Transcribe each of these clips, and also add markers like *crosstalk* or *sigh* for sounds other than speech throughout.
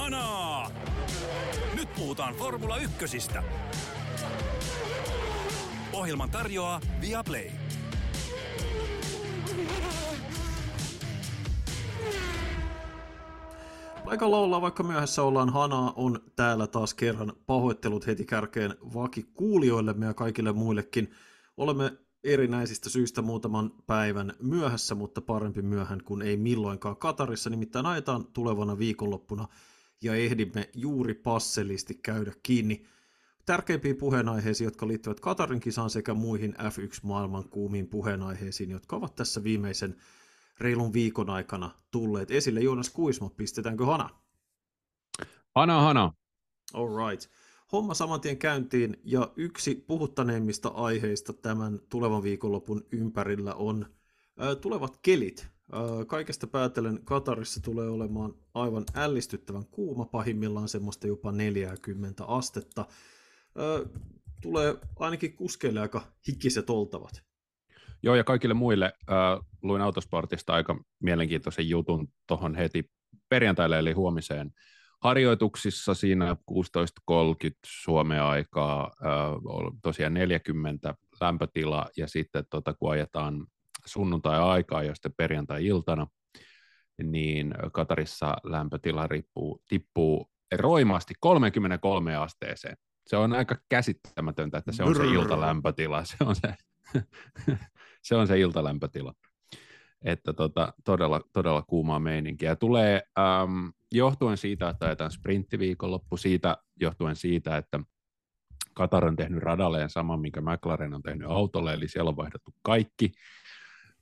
Kanaa! Nyt puhutaan Formula Ykkösistä. Ohjelman tarjoaa Viaplay. Paikalla ollaan, vaikka myöhässä ollaan. Hana on täällä taas kerran. Pahoittelut heti kärkeen vaki kuulijoillemme ja kaikille muillekin. Olemme erinäisistä syistä muutaman päivän myöhässä, mutta parempi myöhään kuin ei milloinkaan Katarissa. Nimittäin ajetaan tulevana viikonloppuna ja ehdimme juuri passelisti käydä kiinni tärkeimpiin puheenaiheisiin, jotka liittyvät Katarin kisaan sekä muihin F1-maailman kuumiin puheenaiheisiin, jotka ovat tässä viimeisen reilun viikon aikana tulleet esille. Joonas Kuisma, pistetäänkö hana? Hana, hana. All right. Homma saman tien käyntiin ja yksi puhuttaneimmista aiheista tämän tulevan viikonlopun ympärillä on tulevat kelit. Ää, kaikesta päätellen Katarissa tulee olemaan aivan ällistyttävän kuuma, pahimmillaan semmoista jopa 40 astetta. Ää, tulee ainakin kuskeille aika hikiset oltavat. Joo, ja kaikille muille äh, luin Autosportista aika mielenkiintoisen jutun tuohon heti perjantaille, eli huomiseen harjoituksissa siinä 16.30 Suomen aikaa, äh, tosiaan 40 lämpötila, ja sitten tota, kun ajetaan sunnuntai-aikaa ja sitten perjantai-iltana, niin Katarissa lämpötila riippuu, tippuu roimasti 33 asteeseen. Se on aika käsittämätöntä, että se on se iltalämpötila. Se on se *laughs* se on se iltalämpötila. Että tota, todella, todella kuumaa meininkiä. Tulee äm, johtuen siitä, että ajetaan sprinttiviikonloppu, siitä johtuen siitä, että Katar on tehnyt radalleen saman, minkä McLaren on tehnyt autolle, eli siellä on vaihdettu kaikki.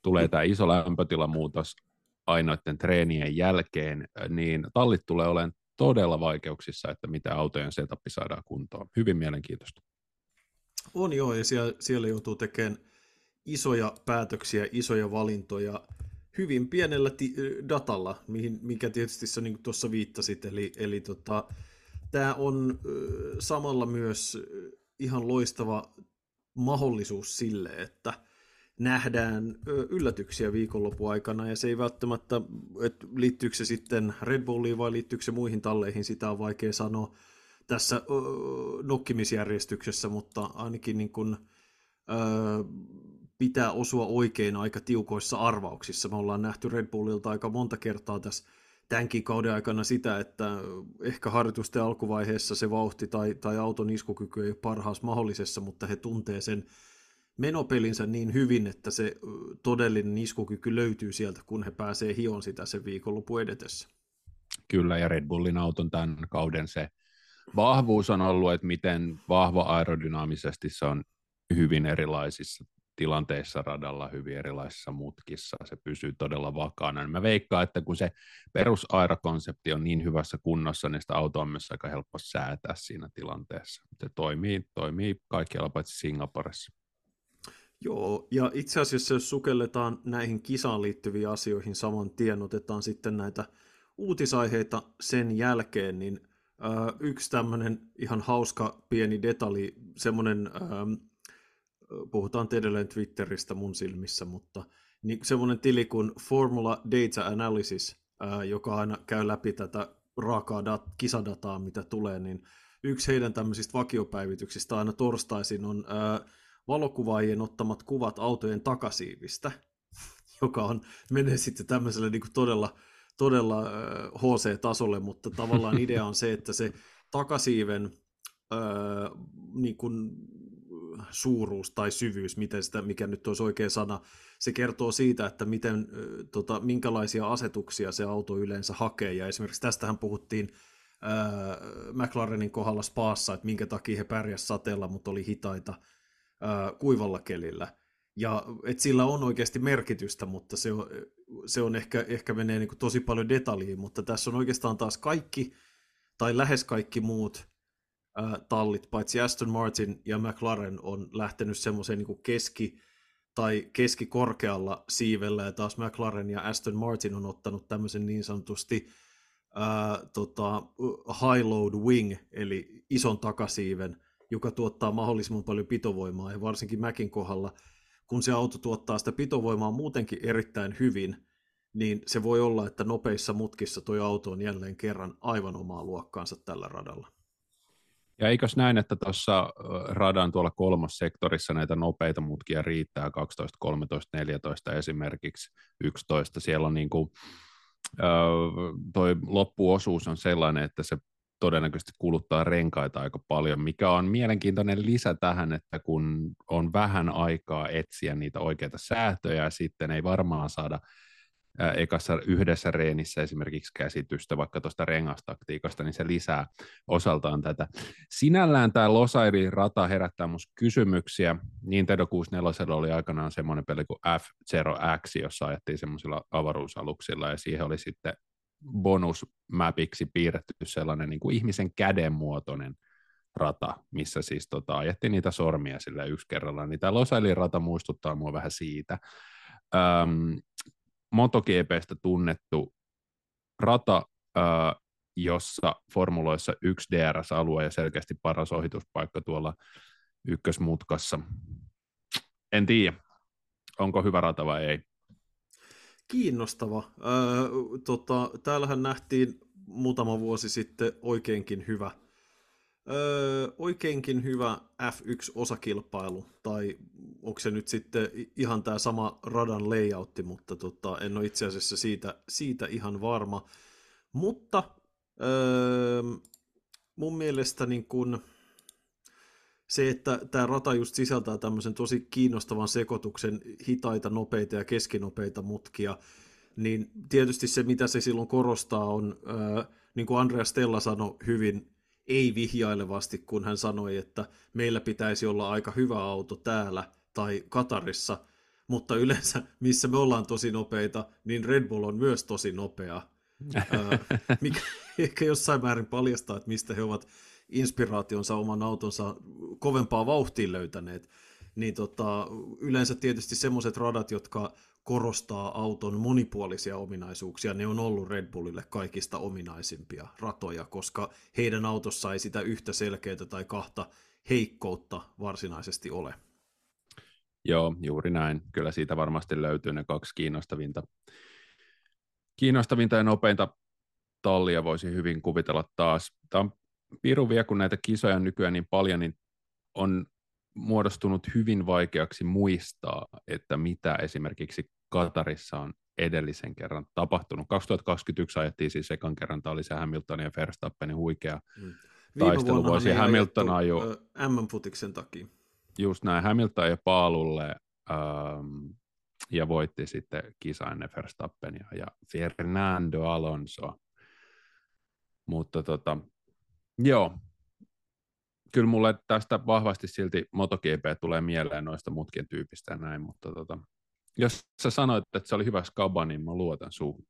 Tulee tämä iso lämpötilamuutos ainoiden treenien jälkeen, niin tallit tulee olemaan todella vaikeuksissa, että mitä autojen setup saadaan kuntoon. Hyvin mielenkiintoista. On joo, ja siellä, siellä joutuu tekemään isoja päätöksiä, isoja valintoja hyvin pienellä ti- datalla, mihin, mikä tietysti sä niin tuossa viittasit, eli, eli tota, tämä on samalla myös ihan loistava mahdollisuus sille, että nähdään yllätyksiä viikonlopun aikana, ja se ei välttämättä, että liittyykö se sitten Red Bulliin vai liittyykö se muihin talleihin, sitä on vaikea sanoa tässä nokkimisjärjestyksessä, mutta ainakin niin kuin, pitää osua oikein aika tiukoissa arvauksissa. Me ollaan nähty Red Bullilta aika monta kertaa tässä tämänkin kauden aikana sitä, että ehkä harjoitusten alkuvaiheessa se vauhti tai, tai auton iskukyky ei ole parhaassa mahdollisessa, mutta he tuntee sen menopelinsä niin hyvin, että se todellinen iskukyky löytyy sieltä, kun he pääsee hion sitä sen viikonloppu edetessä. Kyllä, ja Red Bullin auton tämän kauden se vahvuus on ollut, että miten vahva aerodynaamisesti se on hyvin erilaisissa tilanteissa radalla hyvin erilaisissa mutkissa, se pysyy todella vakaana. Mä veikkaan, että kun se perusaerokonsepti on niin hyvässä kunnossa, niin sitä autoa on myös aika helppo säätää siinä tilanteessa. Se toimii, toimii kaikkialla paitsi Singaporessa. Joo, ja itse asiassa jos sukelletaan näihin kisaan liittyviin asioihin saman tien, otetaan sitten näitä uutisaiheita sen jälkeen, niin äh, yksi tämmöinen ihan hauska pieni detalji, semmoinen äh, puhutaan edelleen Twitteristä mun silmissä, mutta niin semmoinen tili kuin Formula Data Analysis, joka aina käy läpi tätä raakaa dat- kisadataa, mitä tulee, niin yksi heidän tämmöisistä vakiopäivityksistä aina torstaisin on ää, valokuvaajien ottamat kuvat autojen takasiivistä, *laughs* joka on, menee sitten tämmöiselle niin kuin todella, todella HC-tasolle, mutta *laughs* tavallaan idea on se, että se takasiiven äh, niin kuin suuruus tai syvyys, miten sitä, mikä nyt olisi oikea sana, se kertoo siitä, että miten, tota, minkälaisia asetuksia se auto yleensä hakee. Ja esimerkiksi tästähän puhuttiin ää, McLarenin kohdalla Spaassa, että minkä takia he pärjäsivät sateella, mutta oli hitaita ää, kuivalla kelillä. Ja et sillä on oikeasti merkitystä, mutta se on, se on ehkä, ehkä menee niin tosi paljon detaljiin, mutta tässä on oikeastaan taas kaikki tai lähes kaikki muut tallit, paitsi Aston Martin ja McLaren on lähtenyt semmoiseen niin keski- tai keskikorkealla siivellä, ja taas McLaren ja Aston Martin on ottanut tämmöisen niin sanotusti ää, tota, high load wing, eli ison takasiiven, joka tuottaa mahdollisimman paljon pitovoimaa, ja varsinkin Mäkin kohdalla, kun se auto tuottaa sitä pitovoimaa muutenkin erittäin hyvin, niin se voi olla, että nopeissa mutkissa tuo auto on jälleen kerran aivan omaa luokkaansa tällä radalla. Ja eikös näin, että tuossa radan tuolla kolmossektorissa näitä nopeita mutkia riittää 12, 13, 14 esimerkiksi 11. Siellä on niin kuin, toi loppuosuus on sellainen, että se todennäköisesti kuluttaa renkaita aika paljon, mikä on mielenkiintoinen lisä tähän, että kun on vähän aikaa etsiä niitä oikeita säätöjä sitten ei varmaan saada ekassa yhdessä reenissä esimerkiksi käsitystä vaikka tuosta rengastaktiikasta, niin se lisää osaltaan tätä. Sinällään tämä Losairi rata herättää minusta kysymyksiä. Nintendo 64 oli aikanaan semmoinen peli kuin F0X, jossa ajettiin semmoisilla avaruusaluksilla ja siihen oli sitten bonusmapiksi piirretty sellainen niin kuin ihmisen kädenmuotoinen rata, missä siis tota, ajettiin niitä sormia sillä yksi kerralla, niin tämä Losailin rata muistuttaa mua vähän siitä. Öm, MotoGPstä tunnettu rata, ö, jossa formuloissa yksi DRS-alue ja selkeästi paras ohituspaikka tuolla ykkösmutkassa. En tiedä, onko hyvä rata vai ei. Kiinnostava. Öö, tota, täällähän nähtiin muutama vuosi sitten oikeinkin hyvä Öö, oikeinkin hyvä F1-osakilpailu, tai onko se nyt sitten ihan tämä sama radan layoutti, mutta tota, en ole itse asiassa siitä, siitä ihan varma. Mutta öö, mun mielestä niin kun, se, että tämä rata just sisältää tämmöisen tosi kiinnostavan sekoituksen hitaita, nopeita ja keskinopeita mutkia, niin tietysti se, mitä se silloin korostaa, on, öö, niin kuin Andreas Stella sanoi hyvin, ei vihjailevasti, kun hän sanoi, että meillä pitäisi olla aika hyvä auto täällä tai Katarissa, mutta yleensä missä me ollaan tosi nopeita, niin Red Bull on myös tosi nopea, mikä *laughs* ehkä jossain määrin paljastaa, että mistä he ovat inspiraationsa oman autonsa kovempaa vauhtiin löytäneet. Niin tota, yleensä tietysti semmoiset radat, jotka korostaa auton monipuolisia ominaisuuksia. Ne on ollut Red Bullille kaikista ominaisimpia ratoja, koska heidän autossa ei sitä yhtä selkeää tai kahta heikkoutta varsinaisesti ole. Joo, juuri näin. Kyllä siitä varmasti löytyy ne kaksi kiinnostavinta, kiinnostavinta ja nopeinta tallia voisi hyvin kuvitella taas. Tämä on piru vielä, kun näitä kisoja nykyään niin paljon, niin on muodostunut hyvin vaikeaksi muistaa, että mitä esimerkiksi Katarissa on edellisen kerran tapahtunut. 2021 ajettiin siis ekan kerran, tämä oli se Hamiltonin ja Verstappenin huikea mm. taisteluvuosi. Hamilton ajoi... M-futiksen takia. Just näin, Hamilton ja paalulle ähm, ja voitti sitten kisa ennen Verstappenia ja Fernando Alonso. Mutta tota, joo, kyllä mulle tästä vahvasti silti MotoGP tulee mieleen noista mutkien tyypistä ja näin, mutta tota, jos sä sanoit, että se oli hyvä skaba, niin mä luotan suhun.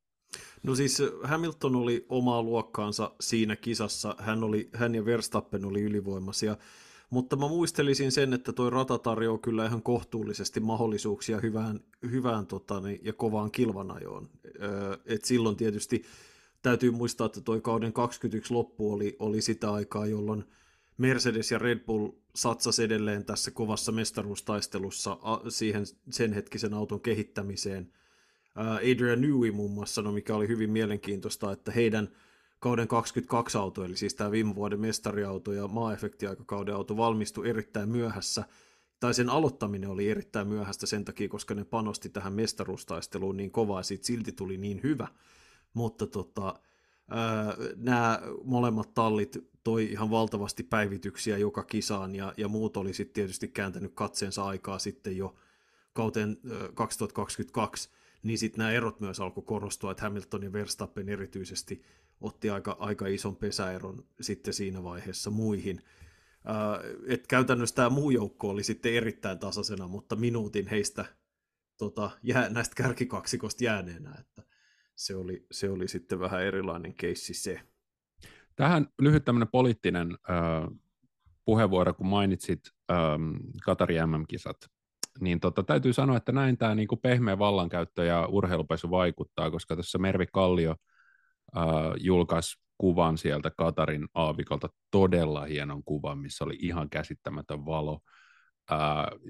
No siis Hamilton oli omaa luokkaansa siinä kisassa, hän, oli, hän ja Verstappen oli ylivoimaisia, mutta mä muistelisin sen, että toi rata tarjoaa kyllä ihan kohtuullisesti mahdollisuuksia hyvään, hyvään totani, ja kovaan kilvanajoon. Öö, et silloin tietysti täytyy muistaa, että toi kauden 21 loppu oli, oli sitä aikaa, jolloin Mercedes ja Red Bull satsasi edelleen tässä kovassa mestaruustaistelussa siihen sen hetkisen auton kehittämiseen. Adrian Newey muun muassa, no mikä oli hyvin mielenkiintoista, että heidän kauden 22 auto, eli siis tämä viime vuoden mestariauto ja maa-efektiaikakauden auto valmistui erittäin myöhässä, tai sen aloittaminen oli erittäin myöhäistä sen takia, koska ne panosti tähän mestaruustaisteluun niin kovaa, siitä silti tuli niin hyvä. Mutta tota, nämä molemmat tallit toi ihan valtavasti päivityksiä joka kisaan ja, ja muut oli sitten tietysti kääntänyt katseensa aikaa sitten jo kauteen 2022, niin sitten nämä erot myös alkoi korostua, että Hamilton ja Verstappen erityisesti otti aika, aika ison pesäeron sitten siinä vaiheessa muihin. et käytännössä tämä muu joukko oli sitten erittäin tasaisena, mutta minuutin heistä tota, jää, näistä kärkikaksikosta jääneenä, että se oli, se oli sitten vähän erilainen keissi se. Tähän lyhyt tämmöinen poliittinen äh, puheenvuoro, kun mainitsit ähm, Katari MM-kisat, niin tota, täytyy sanoa, että näin tämä niinku pehmeä vallankäyttö ja urheilupesu vaikuttaa, koska tässä Mervi Kallio äh, julkaisi kuvan sieltä Katarin aavikolta, todella hienon kuvan, missä oli ihan käsittämätön valo. Äh,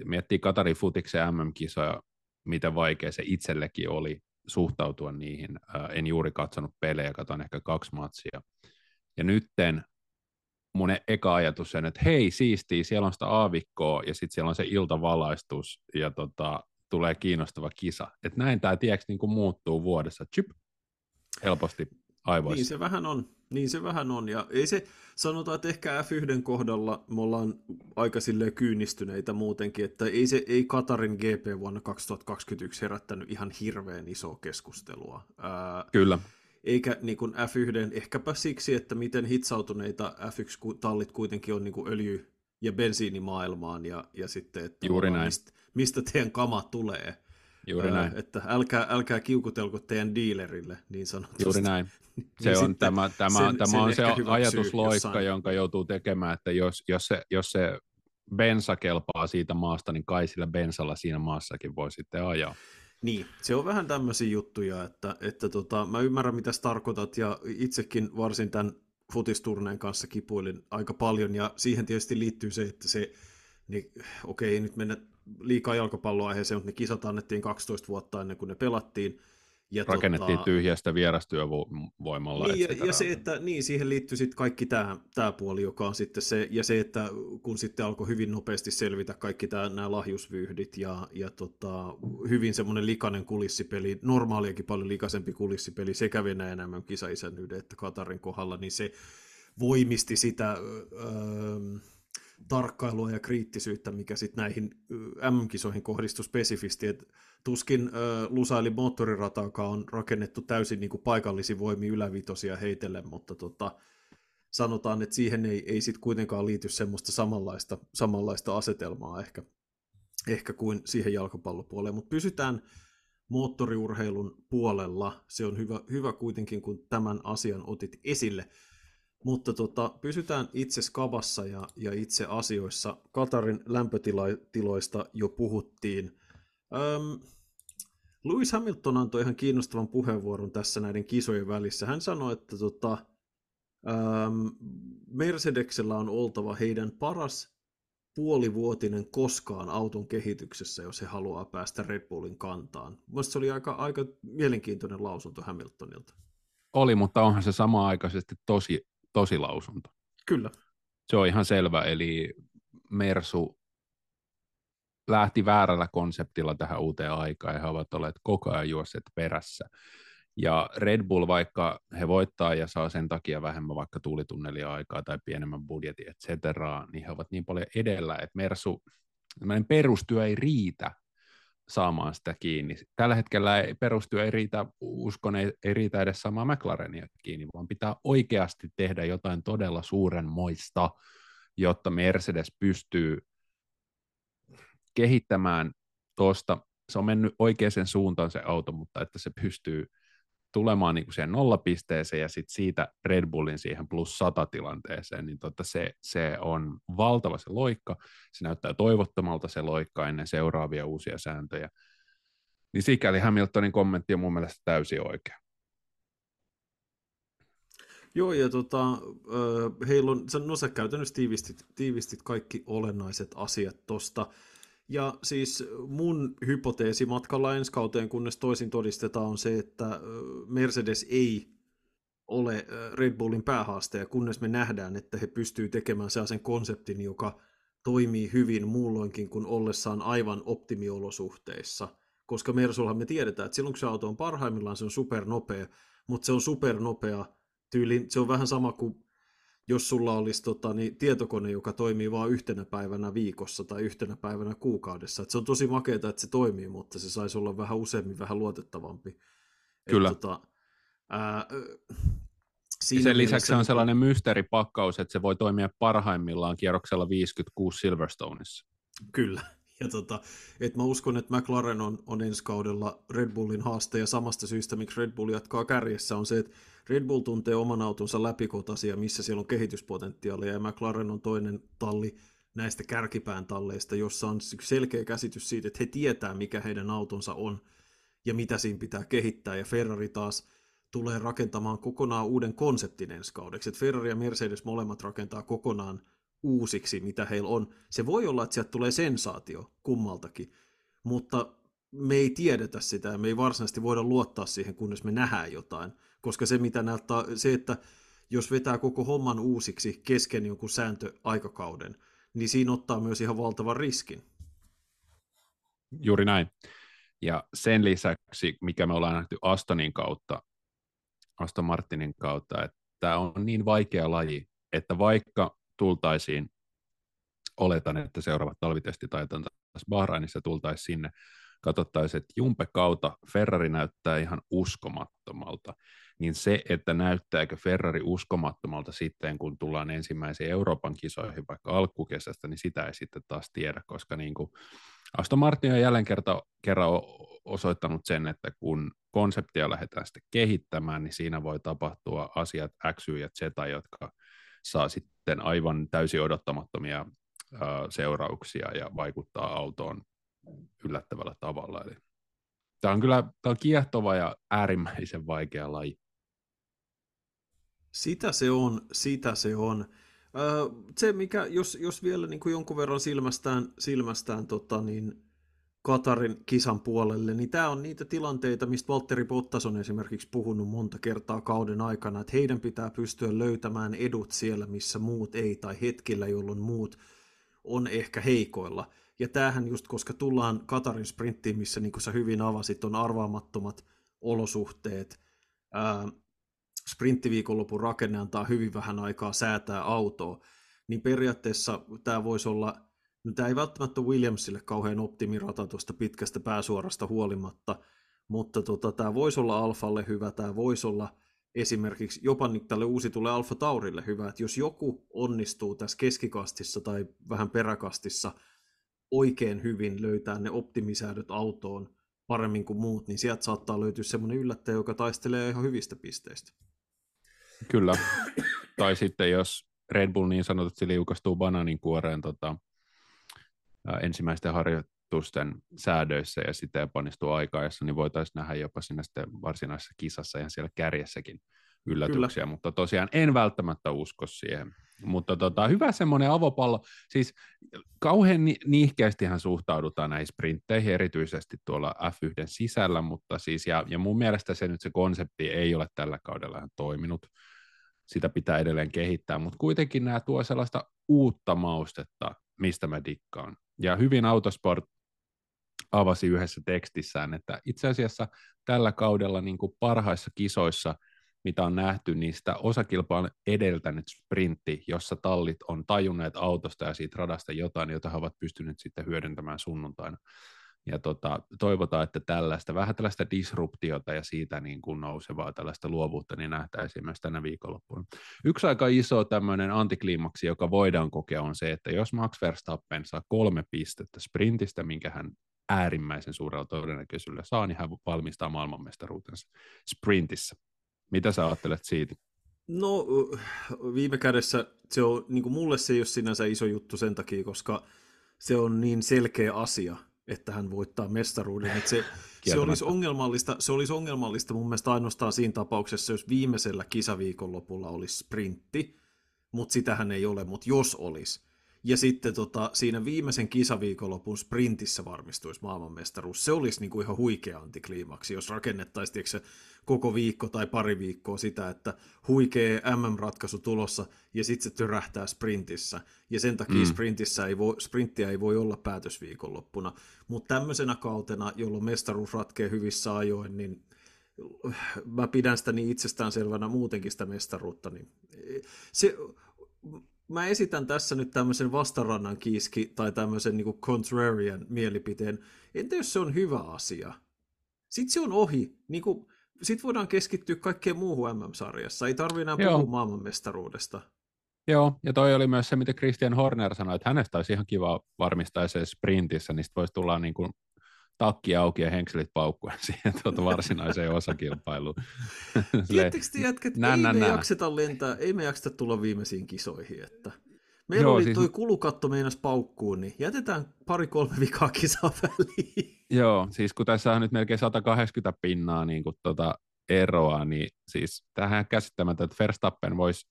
miettii Katarin futiksen MM-kisoja, miten vaikea se itsellekin oli suhtautua niihin. En juuri katsonut pelejä, katson ehkä kaksi matsia. Ja nytten mun eka ajatus sen, että hei siistiä, siellä on sitä aavikkoa ja sitten siellä on se iltavalaistus ja tota, tulee kiinnostava kisa. Että näin tämä tieks niin muuttuu vuodessa. Chip, helposti aivoissa. Niin se vähän on. Niin se vähän on. Ja ei se, sanotaan, että ehkä F1 kohdalla me ollaan aika silleen kyynistyneitä muutenkin, että ei, se, ei Katarin GP vuonna 2021 herättänyt ihan hirveän isoa keskustelua. Ää, Kyllä. Eikä niin kuin F1, ehkäpä siksi, että miten hitsautuneita F1-tallit kuitenkin on niin kuin öljy- ja bensiinimaailmaan ja, ja sitten, että Juuri näin. Mistä, mistä teidän kama tulee. Juuri näin. Että älkää, älkää kiukutelko teidän dealerille, niin sanotusti. Juuri näin. *laughs* Se niin on, tämä, tämä, sen, tämä sen on se ajatusloikka, jossain. jonka joutuu tekemään, että jos, jos, se, jos se bensa kelpaa siitä maasta, niin kai sillä bensalla siinä maassakin voi sitten ajaa. Niin, se on vähän tämmöisiä juttuja, että, että tota, mä ymmärrän mitä tarkoitat ja itsekin varsin tämän futisturneen kanssa kipuilin aika paljon ja siihen tietysti liittyy se, että se, niin, okei nyt mennä liikaa jalkapalloaiheeseen, mutta ne kisat annettiin 12 vuotta ennen kuin ne pelattiin, ja Rakennettiin tota, tyhjästä vierastyövoimalla. Niin, ja, ja, se, että niin, siihen liittyy sitten kaikki tämä, tämä puoli, joka on sitten se, ja se, että kun sitten alkoi hyvin nopeasti selvitä kaikki tämä, nämä lahjusvyhdit ja, ja tota, hyvin semmoinen likainen kulissipeli, normaaliakin paljon likaisempi kulissipeli sekä Venäjän enemmän kisaisännyyden että Katarin kohdalla, niin se voimisti sitä... Öö, tarkkailua ja kriittisyyttä, mikä sitten näihin MM-kisoihin kohdistui spesifisti, että tuskin äh, Lusaili moottorirataakaan on rakennettu täysin niin paikallisi voimi ylävitosia heitelle, mutta tota, sanotaan, että siihen ei, ei sitten kuitenkaan liity semmoista samanlaista, samanlaista asetelmaa ehkä, ehkä kuin siihen jalkapallopuoleen, mutta pysytään moottoriurheilun puolella. Se on hyvä, hyvä kuitenkin, kun tämän asian otit esille. Mutta tota, pysytään itse skavassa ja, ja itse asioissa. Katarin lämpötiloista jo puhuttiin. Öm, Lewis Hamilton antoi ihan kiinnostavan puheenvuoron tässä näiden kisojen välissä. Hän sanoi, että tota, öm, Mercedesellä on oltava heidän paras puolivuotinen koskaan auton kehityksessä, jos he haluaa päästä Red Bullin kantaan. Mielestäni se oli aika, aika mielenkiintoinen lausunto Hamiltonilta. Oli, mutta onhan se sama-aikaisesti tosi tosi lausunto. Kyllä. Se on ihan selvä, eli Mersu lähti väärällä konseptilla tähän uuteen aikaan ja he ovat olleet koko ajan juosseet perässä. Ja Red Bull, vaikka he voittaa ja saa sen takia vähemmän vaikka tuulitunnelia aikaa tai pienemmän budjetin, et cetera, niin he ovat niin paljon edellä, että Mersu, perustyö ei riitä saamaan sitä kiinni. Tällä hetkellä ei, perustyö ei riitä, uskon ei, ei riitä edes saamaan McLarenia kiinni, vaan pitää oikeasti tehdä jotain todella suurenmoista, jotta Mercedes pystyy kehittämään tuosta, se on mennyt oikeaan suuntaan se auto, mutta että se pystyy tulemaan niin kuin siihen nollapisteeseen ja sitten siitä Red Bullin siihen plus 100 tilanteeseen, niin tota se, se on valtava se loikka, se näyttää toivottomalta se loikka ennen seuraavia uusia sääntöjä. Niin sikäli Hamiltonin kommentti on mun mielestä täysin oikea. Joo, ja tota, heillä on, no sä käytännössä tiivistit, tiivistit kaikki olennaiset asiat tuosta. Ja siis mun hypoteesi matkalla ensi kauteen, kunnes toisin todistetaan, on se, että Mercedes ei ole Red Bullin päähaastaja, kunnes me nähdään, että he pystyy tekemään sellaisen konseptin, joka toimii hyvin muulloinkin kuin ollessaan aivan optimiolosuhteissa. Koska Mersulla me tiedetään, että silloin kun se auto on parhaimmillaan, se on supernopea, mutta se on supernopea tyyli, se on vähän sama kuin jos sulla olisi tota, niin, tietokone, joka toimii vain yhtenä päivänä viikossa tai yhtenä päivänä kuukaudessa. Et se on tosi makeata, että se toimii, mutta se saisi olla vähän useammin vähän luotettavampi. Kyllä. Et, tota, ää, Siinä sen lisäksi se on sellainen mysteeripakkaus, että se voi toimia parhaimmillaan kierroksella 56 Silverstoneissa. Kyllä. Ja tota, et mä uskon, että McLaren on, on ensi kaudella Red Bullin haaste, ja samasta syystä, miksi Red Bull jatkaa kärjessä, on se, että Red Bull tuntee oman autonsa läpikotasia, missä siellä on kehityspotentiaalia, ja McLaren on toinen talli näistä kärkipään talleista, jossa on selkeä käsitys siitä, että he tietää, mikä heidän autonsa on, ja mitä siinä pitää kehittää, ja Ferrari taas tulee rakentamaan kokonaan uuden konseptin ensi kaudeksi. että Ferrari ja Mercedes molemmat rakentaa kokonaan uusiksi, mitä heillä on. Se voi olla, että sieltä tulee sensaatio kummaltakin, mutta me ei tiedetä sitä me ei varsinaisesti voida luottaa siihen, kunnes me nähdään jotain. Koska se, mitä näyttää, se, että jos vetää koko homman uusiksi kesken jonkun sääntöaikakauden, niin siinä ottaa myös ihan valtavan riskin. Juuri näin. Ja sen lisäksi, mikä me ollaan nähty Astonin kautta, Aston Martinin kautta, että tämä on niin vaikea laji, että vaikka tultaisiin, oletan, että seuraavat talvitestit ajetaan taas Bahrainissa, tultaisiin sinne, katsottaisiin, että Jumpe kautta Ferrari näyttää ihan uskomattomalta, niin se, että näyttääkö Ferrari uskomattomalta sitten, kun tullaan ensimmäisiin Euroopan kisoihin vaikka alkukesästä, niin sitä ei sitten taas tiedä, koska niin kuin Aston Martin on jälleen kerta, kerran osoittanut sen, että kun konseptia lähdetään sitten kehittämään, niin siinä voi tapahtua asiat X, Y ja Z, jotka saa sitten aivan täysin odottamattomia seurauksia ja vaikuttaa autoon yllättävällä tavalla. Eli tämä on kyllä tämä on kiehtova ja äärimmäisen vaikea laji. Sitä se on, sitä se on. Se, mikä, jos, jos vielä niin kuin jonkun verran silmästään, silmästään tota, niin Katarin kisan puolelle, niin tämä on niitä tilanteita, mistä Valtteri Bottas on esimerkiksi puhunut monta kertaa kauden aikana, että heidän pitää pystyä löytämään edut siellä, missä muut ei, tai hetkillä, jolloin muut on ehkä heikoilla. Ja tämähän just, koska tullaan Katarin sprinttiin, missä niin kuin sä hyvin avasit, on arvaamattomat olosuhteet, ää, sprinttiviikonlopun rakenne antaa hyvin vähän aikaa säätää autoa, niin periaatteessa tämä voisi olla, no tämä ei välttämättä Williamsille kauhean optimirata tuosta pitkästä pääsuorasta huolimatta, mutta tota, tämä voisi olla Alfalle hyvä, tämä voisi olla esimerkiksi jopa nyt tälle uusitulle Alfa Taurille hyvä, että jos joku onnistuu tässä keskikastissa tai vähän peräkastissa oikein hyvin löytää ne optimisäädöt autoon paremmin kuin muut, niin sieltä saattaa löytyä semmoinen yllättäjä, joka taistelee ihan hyvistä pisteistä. Kyllä. tai sitten jos Red Bull niin sanotusti liukastuu banaanin kuoreen tota, ensimmäisten harjoitusten säädöissä ja sitten epäonnistuu aikaessa, niin voitaisiin nähdä jopa siinä sitten varsinaisessa kisassa ja siellä kärjessäkin yllätyksiä, Kyllä. mutta tosiaan en välttämättä usko siihen. Mutta tota, hyvä semmoinen avopallo, siis kauhean ni- hän suhtaudutaan näihin sprintteihin, erityisesti tuolla F1 sisällä, mutta siis, ja, ja mun mielestä se nyt se konsepti ei ole tällä kaudella toiminut, sitä pitää edelleen kehittää, mutta kuitenkin nämä tuo sellaista uutta maustetta, mistä mä dikkaan. Ja hyvin Autosport avasi yhdessä tekstissään, että itse asiassa tällä kaudella niin kuin parhaissa kisoissa – mitä on nähty, niin sitä osakilpaa edeltänyt sprintti, jossa tallit on tajunneet autosta ja siitä radasta jotain, jota he ovat pystyneet sitten hyödyntämään sunnuntaina. Ja tota, toivotaan, että tällaista, vähän tällaista disruptiota ja siitä niin kuin nousevaa tällaista luovuutta niin nähtäisiin myös tänä viikonloppuna. Yksi aika iso tämmöinen antikliimaksi, joka voidaan kokea, on se, että jos Max Verstappen saa kolme pistettä sprintistä, minkä hän äärimmäisen suurella todennäköisyydellä saa, niin hän valmistaa maailmanmestaruutensa sprintissä. Mitä sä ajattelet siitä? No viime kädessä se on, niin kuin mulle se ei ole sinänsä iso juttu sen takia, koska se on niin selkeä asia, että hän voittaa mestaruuden. Että se, se, *laughs* olisi ongelmallista, se olisi ongelmallista mun mielestä ainoastaan siinä tapauksessa, jos viimeisellä kisaviikonlopulla olisi sprintti, mutta sitähän ei ole, mutta jos olisi, ja sitten tota, siinä viimeisen kisaviikonlopun sprintissä varmistuisi maailmanmestaruus. Se olisi niin kuin ihan huikea antikliimaksi, jos rakennettaisiin se koko viikko tai pari viikkoa sitä, että huikea MM-ratkaisu tulossa ja sitten se törähtää sprintissä. Ja sen takia mm. sprintissä ei voi, sprinttiä ei voi olla päätösviikonloppuna. Mutta tämmöisenä kautena, jolloin mestaruus ratkee hyvissä ajoin, niin mä pidän sitä niin itsestäänselvänä muutenkin sitä mestaruutta. Niin se, mä esitän tässä nyt tämmöisen vastarannan kiiski tai tämmöisen niin contrarian mielipiteen. Entä jos se on hyvä asia? Sitten se on ohi. Niin kuin, sitten voidaan keskittyä kaikkeen muuhun MM-sarjassa. Ei tarvitse enää puhua Joo. maailmanmestaruudesta. Joo, ja toi oli myös se, mitä Christian Horner sanoi, että hänestä olisi ihan kiva varmistaa se sprintissä, niin voisi tulla niin kuin takki auki ja henkselit paukkuen *laughs* siihen tuota varsinaiseen osakilpailuun. *laughs* Tiedättekö te jätkät, nä, ei nä, me nä. jakseta lentää, ei me jakseta tulla viimeisiin kisoihin, että meillä Joo, oli siis... toi kulukatto meinas paukkuun, niin jätetään pari-kolme vikaa kisaa *laughs* väliin. Joo, siis kun tässä on nyt melkein 180 pinnaa niin kuin tuota eroa, niin siis tähän käsittämättä, että Verstappen voisi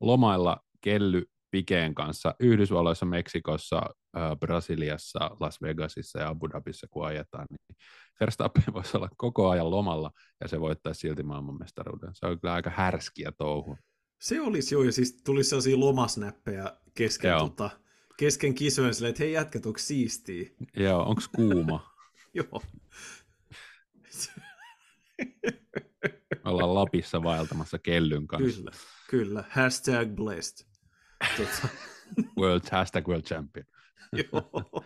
lomailla kelly Pikeen kanssa Yhdysvalloissa, Meksikossa, Brasiliassa, Las Vegasissa ja Abu Dhabissa, kun ajetaan, niin Verstappen voisi olla koko ajan lomalla ja se voittaa silti maailmanmestaruuden. Se on kyllä aika härskiä touhu. Se olisi jo, ja siis tulisi sellaisia lomasnäppejä kesken, tota, kesken kisojen silleen, että hei jätkät, onko siistiä? Joo, onko kuuma? *laughs* Joo. Ollaan Lapissa vaeltamassa kellyn kanssa. Kyllä, kyllä. Hashtag blessed. Tota. world, hashtag world champion. Joo.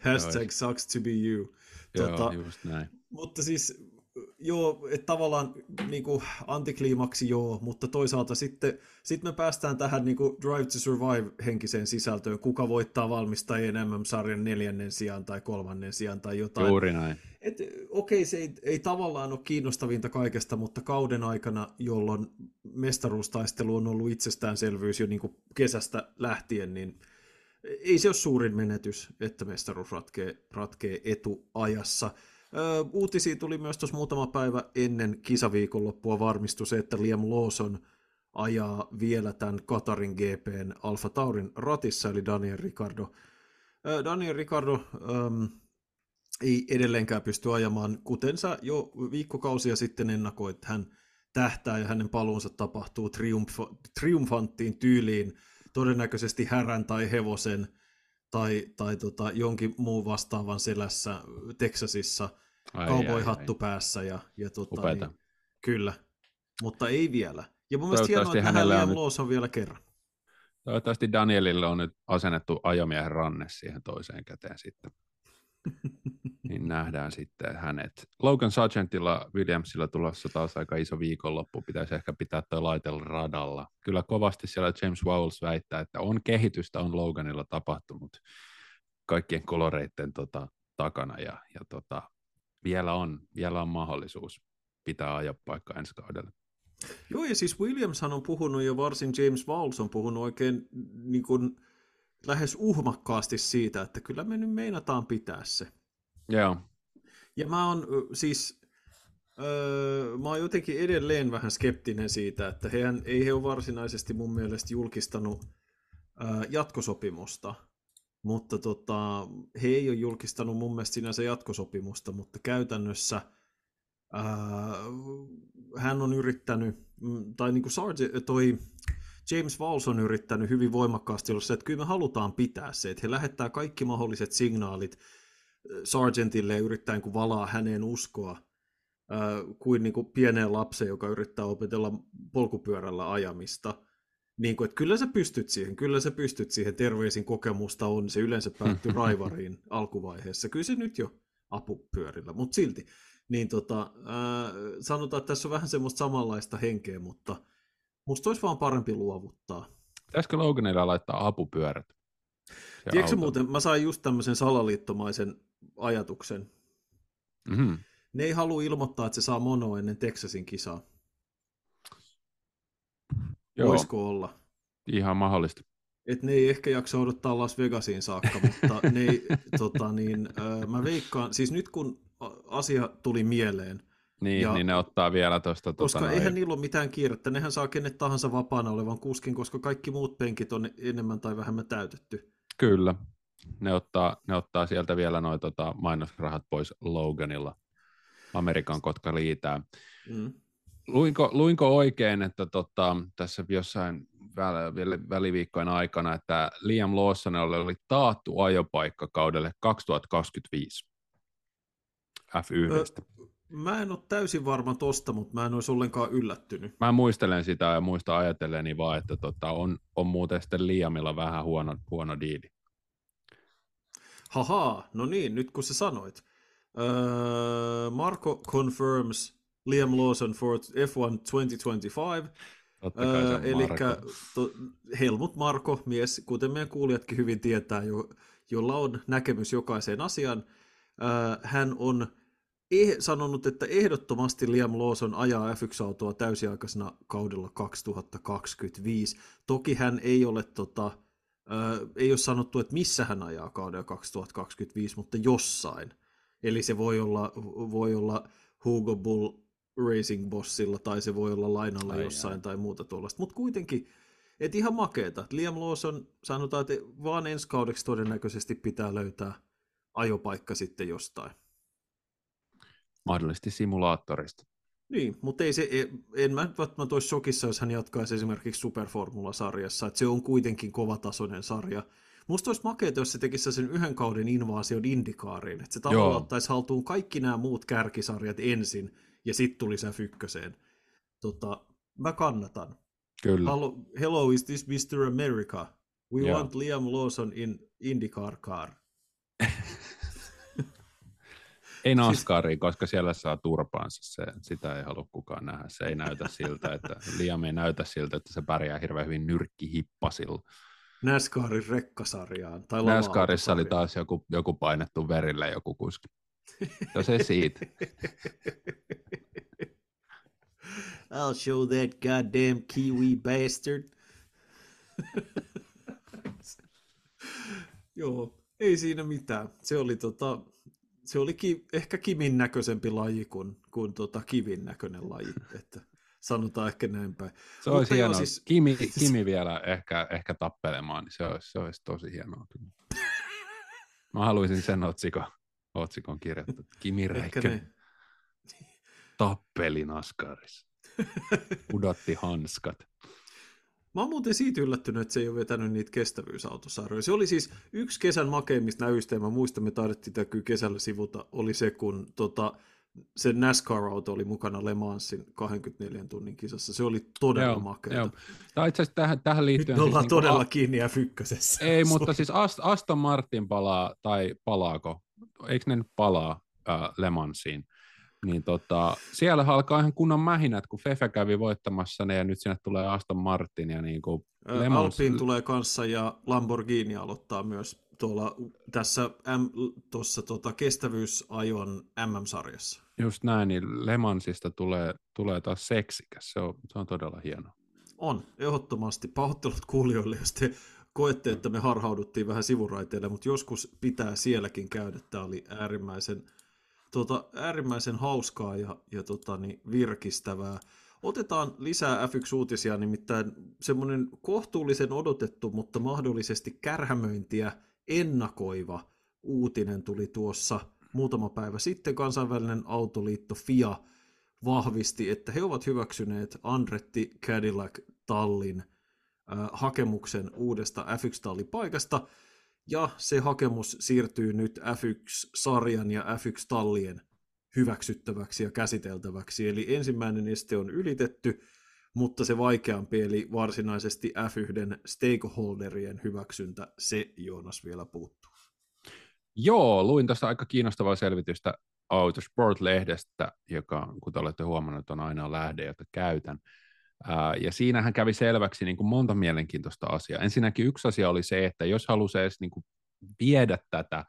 Hashtag sucks to be you. Tota, joo, just näin. Mutta siis joo, että tavallaan niin kuin, antikliimaksi joo, mutta toisaalta sitten sit me päästään tähän niin kuin, Drive to Survive-henkiseen sisältöön, kuka voittaa valmistajien MM-sarjan neljännen sijaan tai kolmannen sijaan tai jotain. Juuri näin. Et, okei, se ei, ei tavallaan ole kiinnostavinta kaikesta, mutta kauden aikana, jolloin mestaruustaistelu on ollut itsestäänselvyys jo niin kuin kesästä lähtien, niin ei se ole suurin menetys, että mestaruus ratkee, ratkee etuajassa. Ö, uutisia tuli myös tuossa muutama päivä ennen kisaviikonloppua varmistu se, että Liam Lawson ajaa vielä tämän Katarin GPn Alfa Taurin ratissa, eli Daniel Ricardo. Ö, Daniel Ricardo ähm, ei edelleenkään pysty ajamaan, kuten sä jo viikkokausia sitten ennakoit, hän tähtää ja hänen paluunsa tapahtuu triumf- triumfanttiin tyyliin, todennäköisesti härän tai hevosen – tai, tai tota, jonkin muun vastaavan selässä Texasissa cowboy-hattu päässä. Ja, ja tota, niin, kyllä, mutta ei vielä. Ja mun mielestä hienoa, että nähdään Liam Lawson vielä kerran. Toivottavasti Danielille on nyt asennettu ajomiehen ranne siihen toiseen käteen sitten. Niin nähdään sitten hänet. Logan Sargentilla Williamsilla tulossa taas aika iso viikonloppu, pitäisi ehkä pitää tuo laitella radalla. Kyllä kovasti siellä James Wowles väittää, että on kehitystä on Loganilla tapahtunut kaikkien koloreiden tota, takana ja, ja tota, vielä, on, vielä on mahdollisuus pitää ajopaikka ensi kaudella. Joo, ja siis Williamshan on puhunut jo varsin, James Wowles on puhunut oikein niin kuin, lähes uhmakkaasti siitä, että kyllä me nyt meinataan pitää se. Joo. Ja mä oon siis, öö, mä oon jotenkin edelleen vähän skeptinen siitä, että hehän, ei he ole varsinaisesti mun mielestä julkistanut öö, jatkosopimusta, mutta tota, he ei ole julkistanut mun mielestä sinänsä jatkosopimusta, mutta käytännössä öö, hän on yrittänyt, mm, tai niin kuin Sarge, toi James Walls on yrittänyt hyvin voimakkaasti olla se, että kyllä me halutaan pitää se, että he lähettää kaikki mahdolliset signaalit Sargentille ja yrittää niin kuin valaa häneen uskoa äh, kuin, niin kuin pieneen lapseen, joka yrittää opetella polkupyörällä ajamista. Niin kuin, että kyllä sä pystyt siihen, kyllä sä pystyt siihen, terveisin kokemusta on, se yleensä päättyy *laughs* raivariin alkuvaiheessa. Kyllä se nyt jo apupyörillä, mutta silti. Niin tota, äh, sanotaan, että tässä on vähän semmoista samanlaista henkeä, mutta Musta olisi vaan parempi luovuttaa. Pitäisikö Loganilla laittaa apupyörät? Tiedätkö muuten, mä sain just tämmöisen salaliittomaisen ajatuksen. Mm-hmm. Ne ei halua ilmoittaa, että se saa mono ennen Texasin kisaa. Joo. Voisiko olla? Ihan mahdollista. Et ne ei ehkä jaksa odottaa Las Vegasiin saakka, mutta ne ei, *laughs* tota niin, mä veikkaan, siis nyt kun asia tuli mieleen, niin, ja, niin ne ottaa vielä tuosta... Koska tota, eihän niillä ole mitään kiirettä, nehän saa kenet tahansa vapaana olevan kuskin, koska kaikki muut penkit on enemmän tai vähemmän täytetty. Kyllä, ne ottaa, ne ottaa sieltä vielä noin tota, mainosrahat pois Loganilla, Amerikan kotka liitää. Mm. Luinko, luinko oikein, että tota, tässä jossain väl, väliviikkojen aikana, että Liam Lawsonelle oli taattu ajopaikka kaudelle 2025 F1? Ö, Mä en ole täysin varma tosta, mutta mä en olisi ollenkaan yllättynyt. Mä muistelen sitä ja muista ajatelleni vaan, että tota, on, on muuten sitten Liamilla vähän huono, huono diili. Haha, no niin, nyt kun sä sanoit. Öö, Marco confirms Liam Lawson for F1 2025. Öö, eli to, Helmut Marko, mies, kuten meidän kuulijatkin hyvin tietää, jo, jolla on näkemys jokaiseen asiaan. Öö, hän on eh, sanonut, että ehdottomasti Liam Lawson ajaa F1-autoa täysiaikaisena kaudella 2025. Toki hän ei ole, tota, äh, ei ole sanottu, että missä hän ajaa kaudella 2025, mutta jossain. Eli se voi olla, voi olla Hugo Bull Racing Bossilla tai se voi olla lainalla ai, jossain ai. tai muuta tuollaista. Mutta kuitenkin Et ihan makeeta. Liam Lawson sanotaan, että vaan ensi kaudeksi todennäköisesti pitää löytää ajopaikka sitten jostain. Mahdollisesti simulaattorista. Niin, mutta ei se, en mä välttämättä olisi shokissa, jos hän jatkaisi esimerkiksi Superformula-sarjassa, että se on kuitenkin kovatasoinen sarja. Musta olisi makeeta, jos se tekisi sen yhden kauden invaasion Indikaariin, että se tavallaan ottaisi haltuun kaikki nämä muut kärkisarjat ensin, ja sitten tuli se ykköseen. Tota, mä kannatan. Kyllä. Hello, hello, is this Mr. America? We Joo. want Liam Lawson in IndyCar car. *laughs* Ei NASCARiin, siis... koska siellä saa turpaansa. Se, sitä ei halua kukaan nähdä. Se ei näytä siltä, että Liam ei näytä siltä, että se pärjää hirveän hyvin nyrkkihippasilla. NASCARin rekkasarjaan. Tai NASCARissa oli taas joku, joku painettu verille joku kuski. No se siitä. *laughs* I'll show that goddamn Kiwi bastard. *laughs* Joo, ei siinä mitään. Se oli tota, se oli ki, ehkä Kimin näköisempi laji kuin, kuin tota Kivin näköinen laji, *laughs* että sanotaan ehkä näin päin. Se olisi hienoa. Siis... Kimi, *laughs* Kimi vielä ehkä, ehkä tappelemaan, niin se olisi, se olisi tosi hienoa. *laughs* Mä haluaisin sen otsikon, otsikon kirjoittaa. Kimi Räikkönen tappeli Naskarissa. Pudotti hanskat. Mä oon muuten siitä yllättynyt, että se ei ole vetänyt niitä kestävyysautosarjoja. Se oli siis yksi kesän makeimmista näystä, ja mä muistan, me taidettiin tätä kesällä sivuta, oli se, kun tota, se NASCAR-auto oli mukana Le Mansin 24 tunnin kisassa. Se oli todella joo, makeata. Joo. Tämä itse asiassa tähän, tähän liittyen... Nyt ollaan siis todella niin kiinni ja fykkösessä. Ei, mutta siis Aston Martin palaa, tai palaako? Eikö ne nyt palaa äh, Le Mansiin? Niin tota, siellä alkaa ihan kunnon mähinät, kun Fefe kävi voittamassa ne ja nyt sinne tulee Aston Martin ja niin kuin Lemons... Alpin tulee kanssa ja Lamborghini aloittaa myös tuolla tässä M, tuossa tota, kestävyysajon MM-sarjassa. Just näin, niin Lemansista tulee, tulee taas seksikäs, se on, se on todella hieno. On, ehdottomasti. Pahoittelut kuulijoille, jos te koette, että me harhauduttiin vähän sivuraiteille, mutta joskus pitää sielläkin käydä. Tämä oli äärimmäisen tota, äärimmäisen hauskaa ja, ja tota, niin virkistävää. Otetaan lisää F1-uutisia, nimittäin semmoinen kohtuullisen odotettu, mutta mahdollisesti kärhämöintiä ennakoiva uutinen tuli tuossa muutama päivä sitten. Kansainvälinen autoliitto FIA vahvisti, että he ovat hyväksyneet Andretti Cadillac Tallin äh, hakemuksen uudesta F1-tallipaikasta, ja se hakemus siirtyy nyt F1-sarjan ja F1-tallien hyväksyttäväksi ja käsiteltäväksi. Eli ensimmäinen este on ylitetty, mutta se vaikeampi, eli varsinaisesti F1 stakeholderien hyväksyntä, se Joonas vielä puuttuu. Joo, luin tästä aika kiinnostavaa selvitystä Autosport-lehdestä, joka, kuten olette huomannut, on aina lähde, jota käytän. Ja siinähän kävi selväksi niin kuin monta mielenkiintoista asiaa. Ensinnäkin yksi asia oli se, että jos halusi edes niin kuin viedä tätä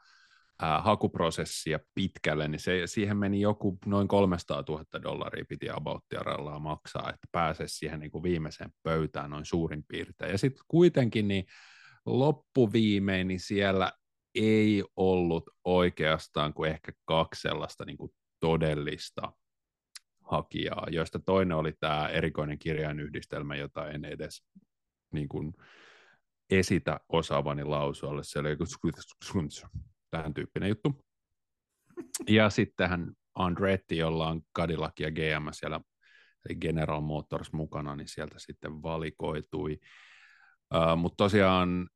hakuprosessia pitkälle, niin se, siihen meni joku noin 300 000 dollaria piti abauttiarallaa maksaa, että pääsisi siihen niin kuin viimeiseen pöytään noin suurin piirtein. Ja sitten kuitenkin niin loppuviimein niin siellä ei ollut oikeastaan kuin ehkä kaksi sellaista niin kuin todellista hakijaa, joista toinen oli tämä erikoinen kirjainyhdistelmä, jota en edes niin kuin, esitä osaavani lausualle. Se oli tähän tyyppinen juttu. *laughs* Ja sittenhän Andretti, jolla on Cadillac ja GM siellä, eli General Motors mukana, niin sieltä sitten valikoitui. Uh, Mutta tosiaan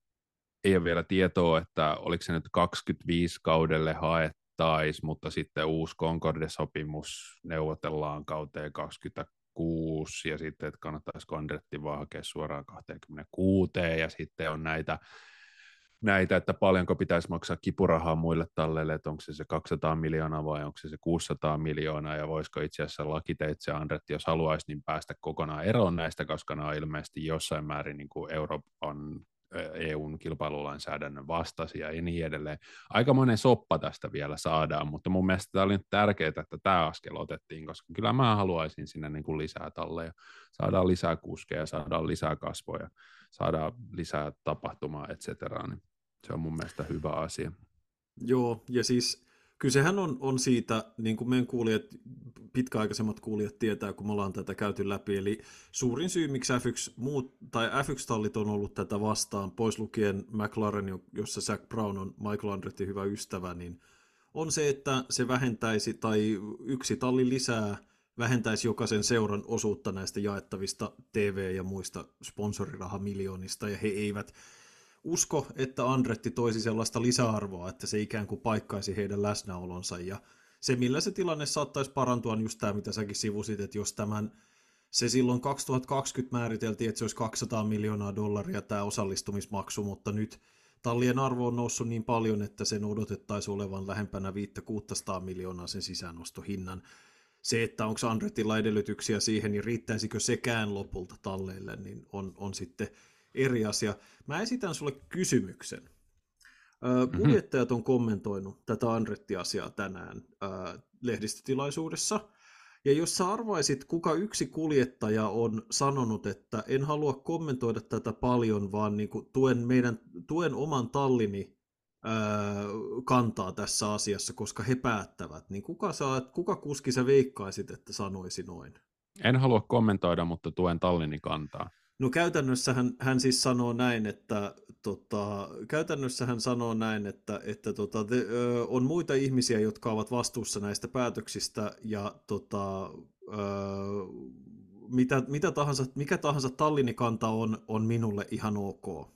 ei ole vielä tietoa, että oliko se nyt 25 kaudelle haettu taisi, mutta sitten uusi Concorde-sopimus neuvotellaan kauteen 26 ja sitten, että kannattaisi Condretti vaan hakea suoraan 26 ja sitten on näitä, näitä, että paljonko pitäisi maksaa kipurahaa muille talleille, että onko se se 200 miljoonaa vai onko se se 600 miljoonaa ja voisiko itse asiassa lakiteitse Andretti, jos haluaisi, niin päästä kokonaan eroon näistä, koska nämä on ilmeisesti jossain määrin niin kuin Euroopan EUn kilpailulainsäädännön vastaisia ja niin edelleen. Aikamoinen soppa tästä vielä saadaan, mutta mun mielestä tämä oli nyt tärkeää, että tämä askel otettiin, koska kyllä mä haluaisin sinne niin kuin lisää talleja. Saadaan lisää kuskeja, saadaan lisää kasvoja, saadaan lisää tapahtumaa, et cetera. Niin se on mun mielestä hyvä asia. Joo, ja siis Kysehän on, on siitä, niin kuin meidän kuulijat, pitkäaikaisemmat kuulijat tietää, kun me ollaan tätä käyty läpi, eli suurin syy, miksi F1, muut, tai F1-tallit on ollut tätä vastaan, pois lukien McLaren, jossa Zach Brown on Michael Andretti hyvä ystävä, niin on se, että se vähentäisi, tai yksi talli lisää vähentäisi jokaisen seuran osuutta näistä jaettavista TV- ja muista sponsorirahamiljoonista, ja he eivät usko, että Andretti toisi sellaista lisäarvoa, että se ikään kuin paikkaisi heidän läsnäolonsa, ja se, millä se tilanne saattaisi parantua, on just tämä, mitä säkin sivusit, että jos tämän, se silloin 2020 määriteltiin, että se olisi 200 miljoonaa dollaria tämä osallistumismaksu, mutta nyt tallien arvo on noussut niin paljon, että sen odotettaisiin olevan lähempänä 500 miljoonaa sen sisäänostohinnan. Se, että onko Andretilla edellytyksiä siihen, niin riittäisikö sekään lopulta talleille, niin on, on sitten eri asia. Mä esitän sulle kysymyksen. Mm-hmm. Kuljettajat on kommentoinut tätä Andretti-asiaa tänään lehdistötilaisuudessa. Ja jos sä arvaisit, kuka yksi kuljettaja on sanonut, että en halua kommentoida tätä paljon, vaan niin kuin tuen, meidän, tuen oman tallini kantaa tässä asiassa, koska he päättävät, niin kuka, saa, kuka kuski sä veikkaisit, että sanoisi noin? En halua kommentoida, mutta tuen tallini kantaa. No käytännössä hän, hän siis sanoo näin, että tota, käytännössä hän sanoo näin, että, että tota, te, ö, on muita ihmisiä, jotka ovat vastuussa näistä päätöksistä ja tota, ö, mitä, mitä tahansa, mikä tahansa tallinikanta on, on minulle ihan ok.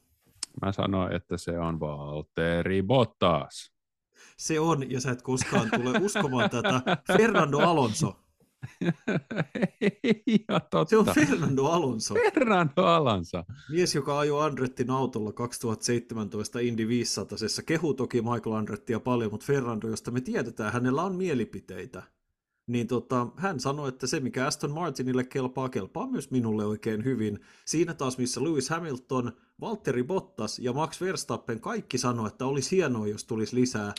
Mä sanoin, että se on Valtteri Bottas. Se on, ja sä et koskaan tule uskomaan tätä. Fernando Alonso. Ja totta. Se on Fernando Alonso. Fernando Alonso. Mies, joka ajoi Andrettin autolla 2017 Indy 500. Kehu toki Michael Andrettia paljon, mutta Fernando, josta me tiedetään, hänellä on mielipiteitä. Niin tota, hän sanoi, että se mikä Aston Martinille kelpaa, kelpaa myös minulle oikein hyvin. Siinä taas, missä Lewis Hamilton, Valtteri Bottas ja Max Verstappen kaikki sanoi, että olisi hienoa, jos tulisi lisää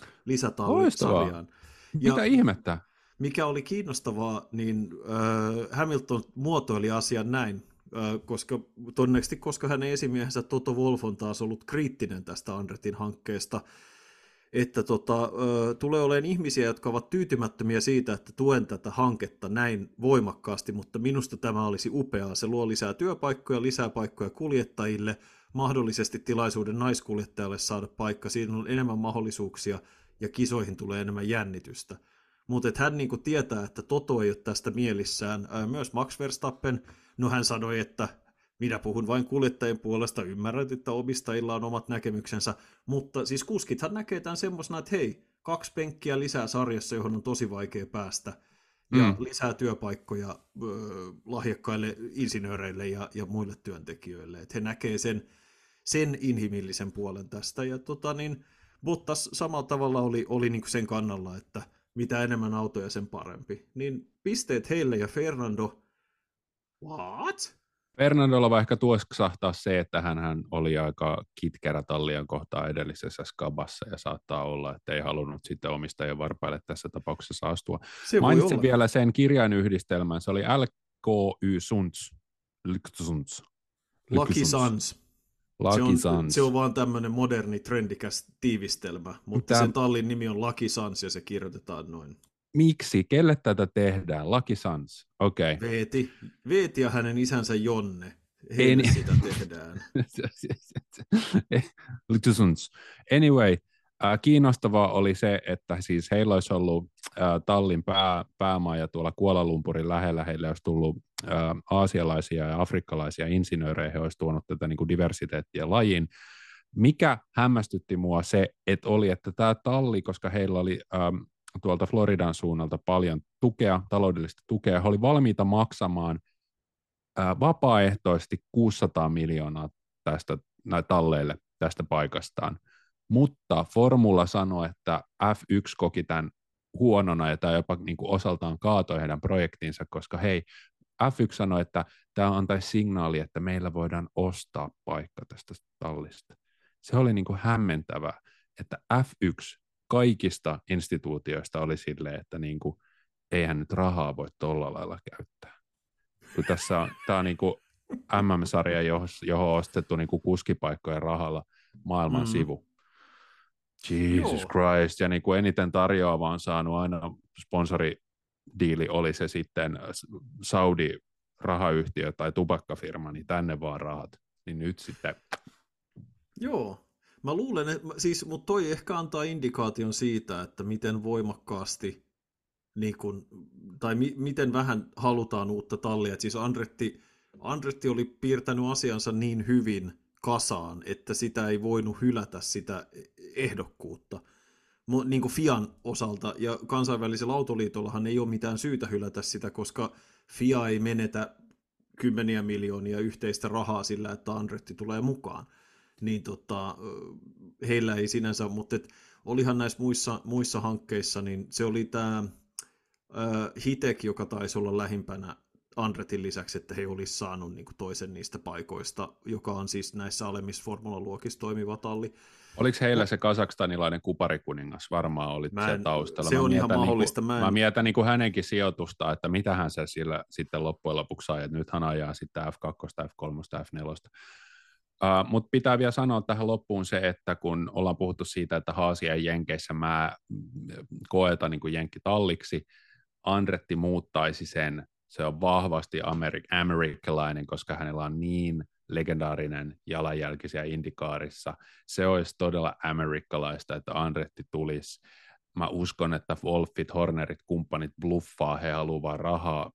sarjaan. Mitä ihmettä? Mikä oli kiinnostavaa, niin äh, Hamilton muotoili asian näin, äh, koska todennäköisesti koska hänen esimiehensä Toto Wolf on taas ollut kriittinen tästä Andretin hankkeesta, että tota, äh, tulee olemaan ihmisiä, jotka ovat tyytymättömiä siitä, että tuen tätä hanketta näin voimakkaasti, mutta minusta tämä olisi upeaa. Se luo lisää työpaikkoja, lisää paikkoja kuljettajille, mahdollisesti tilaisuuden naiskuljettajalle saada paikka, siinä on enemmän mahdollisuuksia ja kisoihin tulee enemmän jännitystä. Mutta hän niinku tietää, että Toto ei ole tästä mielissään. Myös Max Verstappen, no hän sanoi, että minä puhun vain kuljettajien puolesta, ymmärrän, että omistajilla on omat näkemyksensä, mutta siis kuskithan näkee tämän semmoisena, että hei, kaksi penkkiä lisää sarjassa, johon on tosi vaikea päästä, ja mm. lisää työpaikkoja ö, lahjakkaille insinööreille ja, ja muille työntekijöille, että he näkee sen, sen inhimillisen puolen tästä, ja tota niin, Bottas samalla tavalla oli, oli niin sen kannalla, että mitä enemmän autoja, sen parempi. Niin pisteet heille ja Fernando, what? Fernandolla vaikka ehkä tuoksahtaa se, että hän oli aika kitkerä tallian kohtaa edellisessä skabassa ja saattaa olla, että ei halunnut sitten omistajien varpaille tässä tapauksessa astua. Se Mainitsin vielä sen kirjainyhdistelmän, se oli LKY Suns. Lucky Suns. Lucky se, on, se on vaan tämmöinen moderni, trendikäs tiivistelmä, mutta Tämä... sen tallin nimi on Lucky Sans ja se kirjoitetaan noin. Miksi? Kelle tätä tehdään? Lucky Sans. Okei. Okay. Veeti. Veeti ja hänen isänsä Jonne. Heille En... sitä tehdään. Lucky Sans. Anyway, äh, kiinnostavaa oli se, että siis heillä olisi ollut tallin pää, päämaja tuolla Kuala Lumpurin lähellä, heille olisi tullut aasialaisia ja afrikkalaisia insinöörejä, he olisivat tuonut tätä niin kuin diversiteettiä lajiin. Mikä hämmästytti mua se, että oli, että tämä talli, koska heillä oli ähm, tuolta Floridan suunnalta paljon tukea, taloudellista tukea, he oli valmiita maksamaan äh, vapaaehtoisesti 600 miljoonaa tästä talleille tästä paikastaan. Mutta Formula sanoi, että F1 koki tämän huonona ja tämä jopa niin kuin osaltaan kaatoi heidän projektinsa, koska hei, F1 sanoi, että tämä antaisi signaali, että meillä voidaan ostaa paikka tästä tallista. Se oli niin kuin hämmentävä, että F1 kaikista instituutioista oli silleen, että niin kuin, eihän nyt rahaa voi tuolla lailla käyttää. Kun tässä on, tämä on niin kuin MM-sarja, johon, johon on ostettu niin kuin kuskipaikkojen rahalla maailman mm. sivu. Jesus Joo. Christ, ja niin kuin eniten tarjoava on saanut aina sponsoridiili, oli se sitten Saudi rahayhtiö tai tupakkafirma, niin tänne vaan rahat. Niin nyt sitten... Joo, mä luulen, että siis, mutta toi ehkä antaa indikaation siitä, että miten voimakkaasti niin kun, tai mi, miten vähän halutaan uutta tallia. Et siis Andretti, Andretti oli piirtänyt asiansa niin hyvin kasaan, että sitä ei voinut hylätä sitä ehdokkuutta niin kuin Fian osalta, ja kansainvälisellä autoliitollahan ei ole mitään syytä hylätä sitä, koska FIA ei menetä kymmeniä miljoonia yhteistä rahaa sillä, että Andretti tulee mukaan. Niin tota, heillä ei sinänsä, mutta et, olihan näissä muissa, muissa hankkeissa, niin se oli tämä Hitek, joka taisi olla lähimpänä Andretin lisäksi, että he olisivat saaneet niin toisen niistä paikoista, joka on siis näissä alemmissa formulaluokissa toimiva talli. Oliko heillä se kasakstanilainen kuparikuningas? Varmaan oli se taustalla. Se mä on ihan niinku- mahdollista. Niin kuin, mä, en... mä mietin niin kuin hänenkin sijoitusta, että mitä hän se sillä sitten loppujen lopuksi sai, että nyt hän ajaa sitten F2, F3, F4. Uh, Mutta pitää vielä sanoa tähän loppuun se, että kun ollaan puhuttu siitä, että Haasia Jenkeissä mä koetan niin jenkkitalliksi, Andretti muuttaisi sen, se on vahvasti amerik- amerikkalainen, koska hänellä on niin legendaarinen jalanjälki siellä Indikaarissa. Se olisi todella amerikkalaista, että Andretti tulisi. Mä uskon, että Wolfit, Hornerit, kumppanit bluffaa, he haluavat rahaa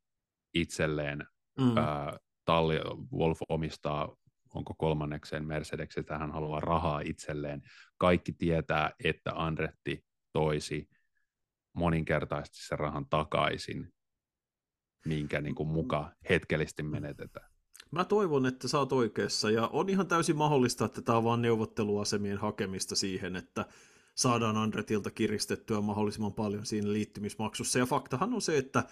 itselleen. Mm. Ää, talli, Wolf omistaa onko kolmannekseen Mercedes, että hän haluaa rahaa itselleen. Kaikki tietää, että Andretti toisi moninkertaisesti sen rahan takaisin, minkä niin kuin muka hetkellisesti menetetään. Mä toivon, että sä oot oikeassa, ja on ihan täysin mahdollista, että tämä on vaan neuvotteluasemien hakemista siihen, että saadaan Andretilta kiristettyä mahdollisimman paljon siinä liittymismaksussa. Ja faktahan on se, että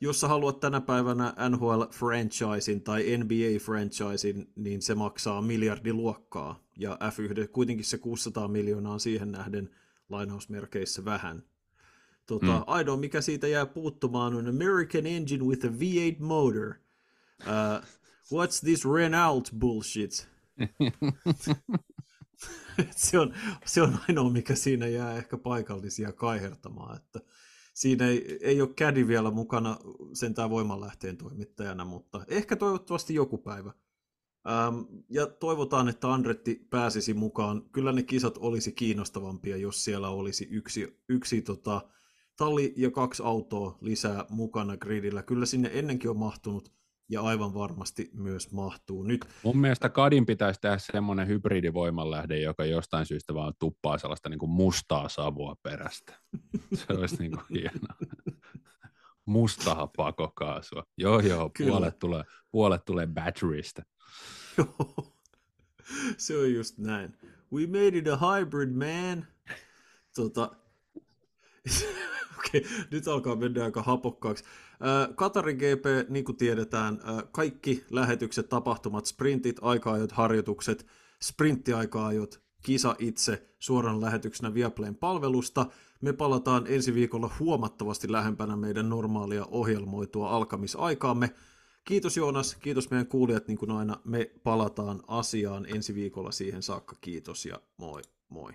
jos sä haluat tänä päivänä NHL-franchisin tai NBA-franchisin, niin se maksaa miljardiluokkaa, ja F1 kuitenkin se 600 miljoonaa on siihen nähden lainausmerkeissä vähän. Tota, mm. Ainoa, mikä siitä jää puuttumaan, on American Engine with a V8 motor. Uh, what's this Renault bullshit? *laughs* se, on, se on ainoa, mikä siinä jää ehkä paikallisia kaihertamaan, että siinä ei, ei ole kädi vielä mukana sentään voimanlähteen toimittajana, mutta ehkä toivottavasti joku päivä. Ähm, ja toivotaan, että Andretti pääsisi mukaan. Kyllä ne kisat olisi kiinnostavampia, jos siellä olisi yksi, yksi tota, talli ja kaksi autoa lisää mukana gridillä. Kyllä sinne ennenkin on mahtunut ja aivan varmasti myös mahtuu nyt. Mun mielestä Kadin pitäisi tehdä semmoinen hybridivoimanlähde, joka jostain syystä vaan tuppaa sellaista niin kuin mustaa savua perästä. Se olisi niin kuin *laughs* hienoa. Mustaa pakokaasua. Joo, joo, puolet tulee, puolet tulee batterystä. Joo, *laughs* se on just näin. We made it a hybrid, man. Tota, *laughs* Okei, nyt alkaa mennä aika hapokkaaksi. Katarin GP, niin kuin tiedetään, kaikki lähetykset, tapahtumat, sprintit, aika-ajot, harjoitukset, sprinttiaika-ajot, kisa itse suoran lähetyksenä Viaplayn palvelusta. Me palataan ensi viikolla huomattavasti lähempänä meidän normaalia ohjelmoitua alkamisaikaamme. Kiitos Joonas, kiitos meidän kuulijat, niin kuin aina me palataan asiaan ensi viikolla siihen saakka. Kiitos ja moi moi.